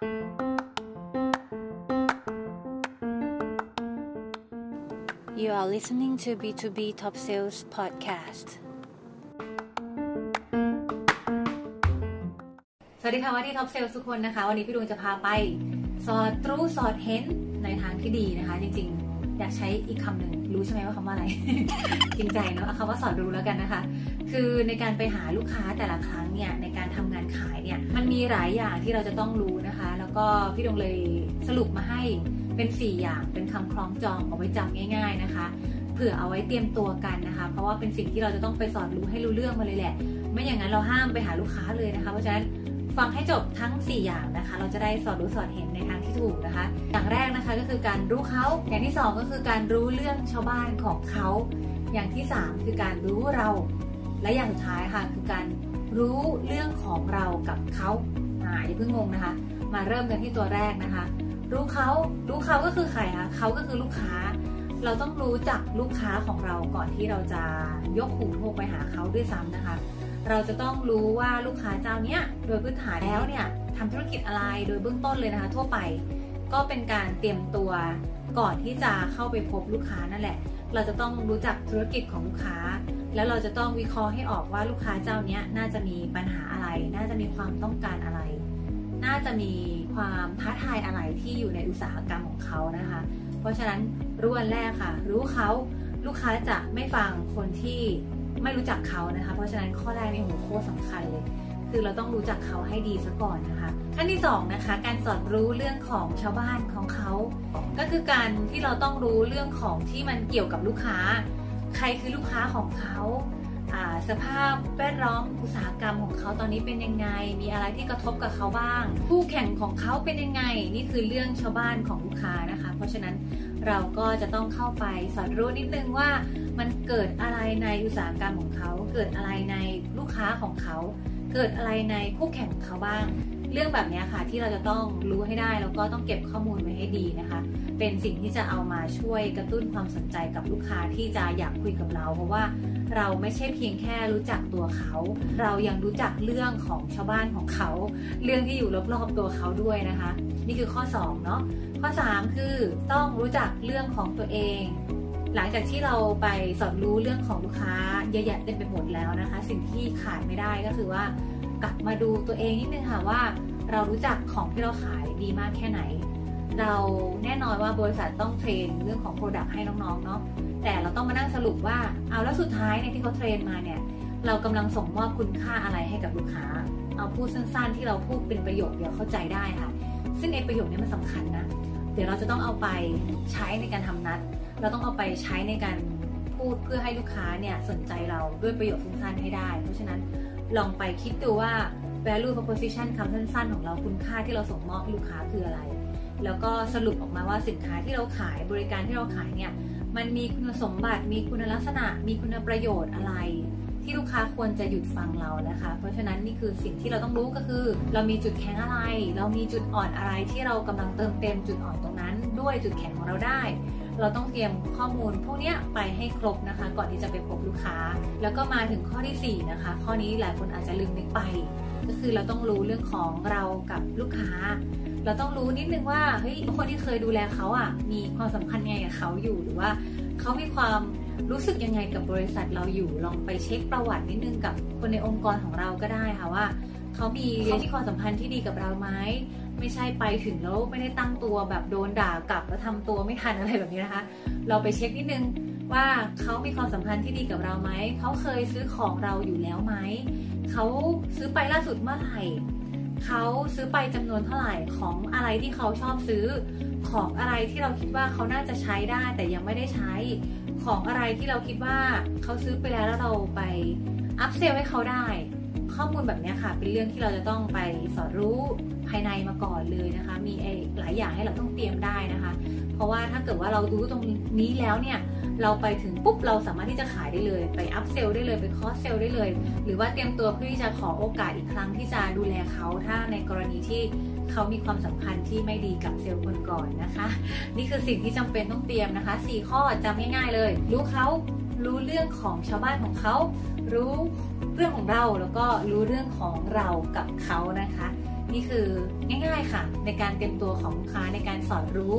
You are listening to B2B Top Sales Podcast สวัสดีค่ะวันที่ท็อปเซลทุกคนนะคะ วันนี้พี่ดวงจะพาไป สอดรู้สอดเห็นในทางที่ดีนะคะ จริงๆ อยากใช้อีกคำหนึ่งรู้ใช่ไหมว่าคำว่าอะไร จริงใจเนาะเอาคำว่าสอดรู้แล้วกันนะคะ คือในการไปหาลูกค้าแต่ละครั้งเนี่ยในการทำงานขายเนี่ยมันมีหลายอย่างที่เราจะต้องรู้นะคะ แล้วก็พี่ดวงเลยสรุปมาให้เป็น 4 อย่างเป็นคำคล้องจองเอาไว้จำง่าย ๆนะคะเผื่อเอาไว้เตรียมตัวกันนะคะ เพราะว่าเป็นสิ่งที่เราจะต้องไปสอนรู้ให้รู้เรื่องมาเลยแหละ ไม่อย่างนั้นเราห้ามไปหาลูกค้าเลยนะคะ เพราะฉะนั้น ฟังให้จบทั้ง 4 อย่างนะคะ เราจะได้สอนรู้สอนเห็นในทางที่ถูกนะคะ อย่างแรกนะคะก็คือการรู้เขาอย่างที่ 2 ก็คือการรู้เรื่องชาวบ้านของเขา อย่างที่ 3 คือการรู้เรา และอย่างสุดท้ายค่ะคือการรู้เรื่องของเรากับเขาอ่าอย่าเพิ่งงงนะคะ มาเริ่มกันที่ตัวแรกนะคะ รู้เขารู้เขาก็คือใครคะเขาก็คือลูกค้า เราต้องรู้จักลูกค้าของเราก่อนที่เราจะยกหูโทรไปหาเขาด้วยซ้ำนะคะ เราจะต้องรู้ว่าลูกค้าเจ้าเนี้ยโดยพื้นฐานแล้วเนี่ยทำธุรกิจอะไรโดยเบื้องต้นเลยนะคะ ทั่วไปก็เป็นการเตรียมตัวก่อนที่จะเข้าไปพบลูกค้านั่นแหละ เราจะต้องรู้จักธุรกิจของลูกค้า แล้วเราจะต้องวิเคราะห์ให้ออกว่าลูกค้าเจ้าเนี้ยน่าจะมีปัญหาอะไร น่าจะมีความต้องการอะไร น่าจะมีความท้าทายอะไรที่อยู่ในอุตสาหกรรมของเขานะคะ เพราะฉะนั้นรู้อันแรกค่ะ รู้เขาลูกค้าจะไม่ฟังคนที่ ไม่รู้จักเขานะคะ เพราะฉะนั้นข้อแรกในหัวโคตรสำคัญเลย คือเราต้องรู้จักเขาให้ดีซะก่อนนะคะ ขั้นที่2นะคะ การสอนรู้เรื่องของชาวบ้านของเขา ก็คือการที่เราต้องรู้เรื่องของที่มันเกี่ยวกับลูกค้า ใครคือลูกค้าของเขาสภาพแวดล้อมอุตสาหกรรมของเขาตอนนี้เป็นยังไง มีอะไรที่กระทบกับเขาบ้างคู่แข่งของเขาเป็นยังไง นี่คือเรื่องชาวบ้านของลูกค้านะคะ เพราะฉะนั้น เราก็จะต้องเข้าไปสอนรู้นิดนึงว่ามันเกิดอะไรในอุตสาหกรรมของเขา เกิดอะไรในลูกค้าของเขา เกิดอะไรในคู่แข่งของเขาบ้าง เรื่องแบบนี้ค่ะที่เราจะต้องรู้ให้ได้แล้วก็ต้องเก็บข้อมูลไว้ให้ดีนะคะ เป็นสิ่งที่จะเอามาช่วยกระตุ้นความสนใจกับลูกค้าที่จะอยากคุยกับเรา เพราะว่าเราไม่ใช่เพียงแค่รู้จักตัวเขา เรายังรู้จักเรื่องของชาวบ้านของเขา เรื่องที่อยู่รอบๆตัวเขาด้วยนะคะ นี่คือข้อ2เนาะข้อ 3 คือต้องรู้จักเรื่องของตัวเอง หลังจากที่เราไปสอนรู้เรื่องของลูกค้าเยอะแยะเต็มไปหมดแล้วนะคะ สิ่งที่ขาดไม่ได้ก็คือว่ากลับมาดูตัวเองนิดนึงค่ะว่า เรารู้จักของที่เราขายดีมากแค่ไหน เราแน่นอนว่าบริษัทต้องเทรนเรื่องของ Product ให้น้องๆเนาะแต่เราต้องมานั่งสรุปว่าเอาแล้วสุดท้ายเนี่ยที่เขาเทรนมาเนี่ยเรากำลังส่งมอบคุณค่าอะไรให้กับลูกค้า เอาพูดสั้นๆ ที่เราพูดเป็นประโยคเดียวเข้าใจได้ค่ะ ซึ่งไอ้ประโยคนี้มันสำคัญนะ เดี๋ยวเราจะต้องเอาไปใช้ในการทำนัด เราต้องเอาไปใช้ในการพูดเพื่อให้ลูกค้าเนี่ยสนใจเราด้วยประโยคสั้นๆให้ได้ เพราะฉะนั้นลองไปคิดดูว่า value proposition คำสั้นๆ ของเราคุณค่าที่เราส่งมอบให้ลูกค้าคืออะไร แล้วก็สรุปออกมาว่าสินค้าที่เราขายบริการที่เราขายเนี่ยมันมีคุณสมบัติ มีคุณลักษณะ มีคุณประโยชน์อะไร ที่ลูกค้าควรจะหยุดฟังเรานะคะ เพราะฉะนั้นนี่คือสิ่งที่เราต้องรู้ก็คือ เรามีจุดแข็งอะไร เรามีจุดอ่อนอะไรที่เรากำลังเติมเต็มจุดอ่อนตรงนั้น ด้วยจุดแข็งของเราได้ เราต้องเตรียมข้อมูลพวกนี้ไปให้ครบนะคะ ก่อนที่จะไปพบลูกค้า แล้วก็มาถึงข้อที่ 4 นะคะ ข้อนี้หลายคนอาจจะลืมนึกไป ก็คือเราต้องรู้เรื่องของเรากับลูกค้า เราต้องรู้นิดนึงว่าเฮ้ยคนที่เคยดูแลเขาอะมีความสัมพันธ์ไงกับเขาอยู่หรือว่าเขามีความรู้สึกยังไงกับบริษัทเราอยู่ลองไปเช็คประวัตินิดนึงกับคนในองค์กรของเราก็ได้ค่ะว่าเขามีเขามีความสัมพันธ์ที่ดีกับเราไหม ไม่ใช่ไปถึงแล้วไม่ได้ตั้งตัวแบบโดนด่ากลับแล้วทำตัวไม่ทันอะไรแบบนี้นะคะ เราไปเช็คนิดนึงว่าเขามีความสัมพันธ์ที่ดีกับเราไหม เขาเคยซื้อของเราอยู่แล้วไหม เขาซื้อไปล่าสุดเมื่อไหร่ เขาซื้อไปจำนวนเท่าไหร่ของอะไรที่เขาชอบซื้อ ของอะไรที่เราคิดว่าเขาน่าจะใช้ได้แต่ยังไม่ได้ใช้ ของอะไรที่เราคิดว่าเขาซื้อไปแล้วแล้วเราไปอัพเซลให้เขาได้ ข้อมูลแบบนี้ค่ะ เป็นเรื่องที่เราจะต้องไปสอนรู้ภายในมาก่อนเลยนะคะ มีหลายอย่างให้เราต้องเตรียมได้นะคะ เพราะว่าถ้าเกิดว่าเรารู้ตรงนี้แล้วเนี่ย เราไปถึงปุ๊บเราสามารถที่จะขายได้เลย ไปอัพเซลได้เลย ไปคอสเซลได้เลย หรือว่าเตรียมตัวเพื่อที่จะขอโอกาสอีกครั้งที่จะดูแลเขาถ้าในกรณีที่เขามีความสัมพันธ์ที่ไม่ดีกับเซลล์คนก่อนนะคะ นี่คือสิ่งที่จำเป็นต้องเตรียมนะคะ 4 ข้อจำง่ายๆเลย รู้เขา รู้เรื่องของชาวบ้านของเขา รู้เรื่องของเราแล้วก็รู้เรื่องของเรากับเขานะคะ นี่คือง่ายๆค่ะ ในการเตรียมตัวของลูกค้าในการสอนรู้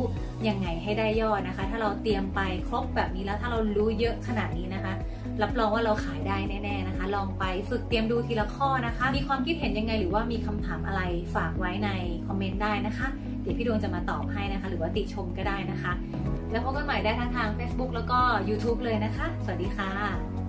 ยังไงให้ได้ยอดนะคะ ถ้าเราเตรียมไปครบแบบนี้แล้วถ้าเรารู้เยอะขนาดนี้นะคะรับรองว่าเราขายได้แน่ๆนะคะ ลองไปฝึกเตรียมดูทีละข้อนะคะ มีความคิดเห็นยังไงหรือว่ามีคำถามอะไรฝากไว้ในคอมเมนต์ได้นะคะ เดี๋ยวพี่ดวงจะมาตอบให้นะคะ หรือว่าติชมก็ได้นะคะ แล้วพบกันใหม่ได้ทั้งทาง Facebook แล้วก็ YouTube เลยนะคะ สวัสดีค่ะ